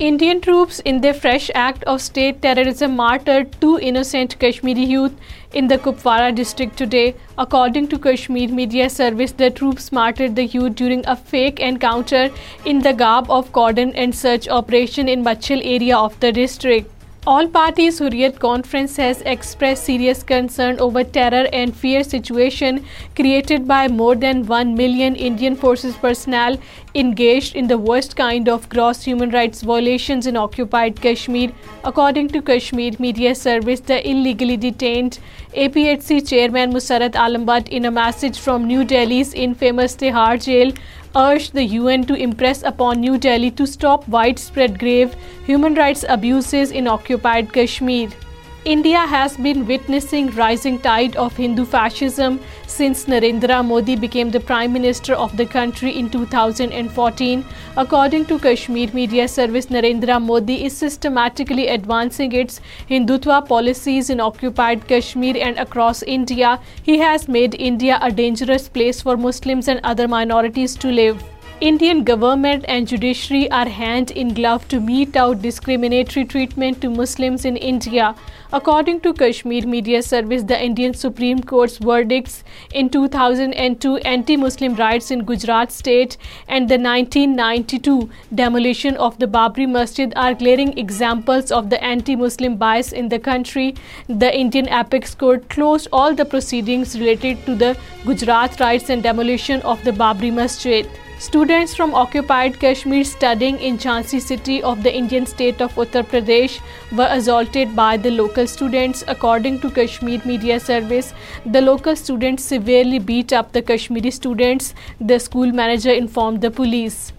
Indian troops in their fresh act of state terrorism martyred two innocent Kashmiri youth in the Kupwara district today. According to Kashmir Media Service, the troops martyred the youth during a fake encounter in the garb of cordon and search operation in Machil area of the district. All parties who read conference has expressed serious concern over terror and fear situation created by more than 1 million Indian forces personnel engaged in the worst kind of gross human rights violations in occupied Kashmir, according to Kashmir Media Service. The illegally detained APHC chairman Musarrat Alam Bhatt, in a message from New Delhi's infamous Tihar jail, urged the UN to impress upon New Delhi to stop widespread grave human rights abuses in occupied Kashmir. India has been witnessing rising tide of Hindu fascism since Narendra Modi became the Prime Minister of the country in 2014. According to Kashmir Media Service, Narendra Modi is systematically advancing its Hindutva policies in occupied Kashmir and across India. He has made India a dangerous place for Muslims and other minorities to live. Indian government and judiciary are hand in glove to mete out discriminatory treatment to Muslims in India. According to Kashmir Media Service, the Indian Supreme Court's verdicts in 2002 anti-Muslim riots in Gujarat state and the 1992 demolition of the Babri Masjid are glaring examples of the anti-Muslim bias in the country. The Indian Apex Court closed all the proceedings related to the Gujarat riots and demolition of the Babri Masjid. Students from occupied Kashmir studying in Jhansi city of the Indian state of Uttar Pradesh were assaulted by the local students. According to Kashmir Media Service, the local students severely beat up the Kashmiri students, the school manager informed the police.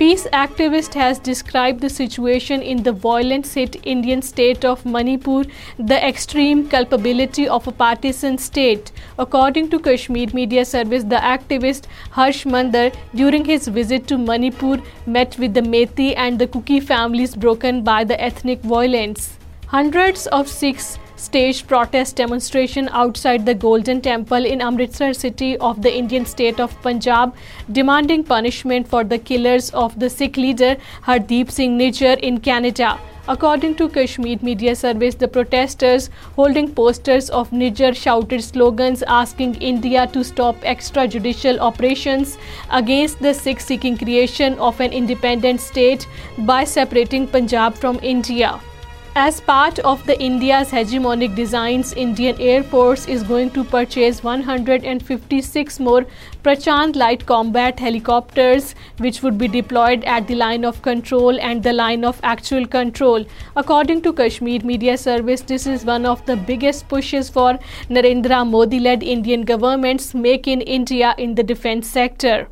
Peace activist has described the situation in the violent Indian state of Manipur, the extreme culpability of a partisan state. According to Kashmir Media Service, the activist Harsh Mandar, during his visit to Manipur, met with the Methi and the Kuki families broken by the ethnic violence. Hundreds of Sikhs Staged protest demonstration outside the Golden Temple in Amritsar city of the Indian state of Punjab, demanding punishment for the killers of the Sikh leader Hardeep Singh Nijjar in Canada. According to Kashmir Media Service, the protesters holding posters of Nijjar shouted slogans asking India to stop extrajudicial operations against the Sikhs seeking creation of an independent state by separating Punjab from India. As part of the India's hegemonic designs, Indian Air Force is going to purchase 156 more Prachand light combat helicopters, which would be deployed at the line of control and the line of actual control. According to Kashmir Media Service, this is one of the biggest pushes for Narendra Modi-led Indian government's Make in India in the defense sector.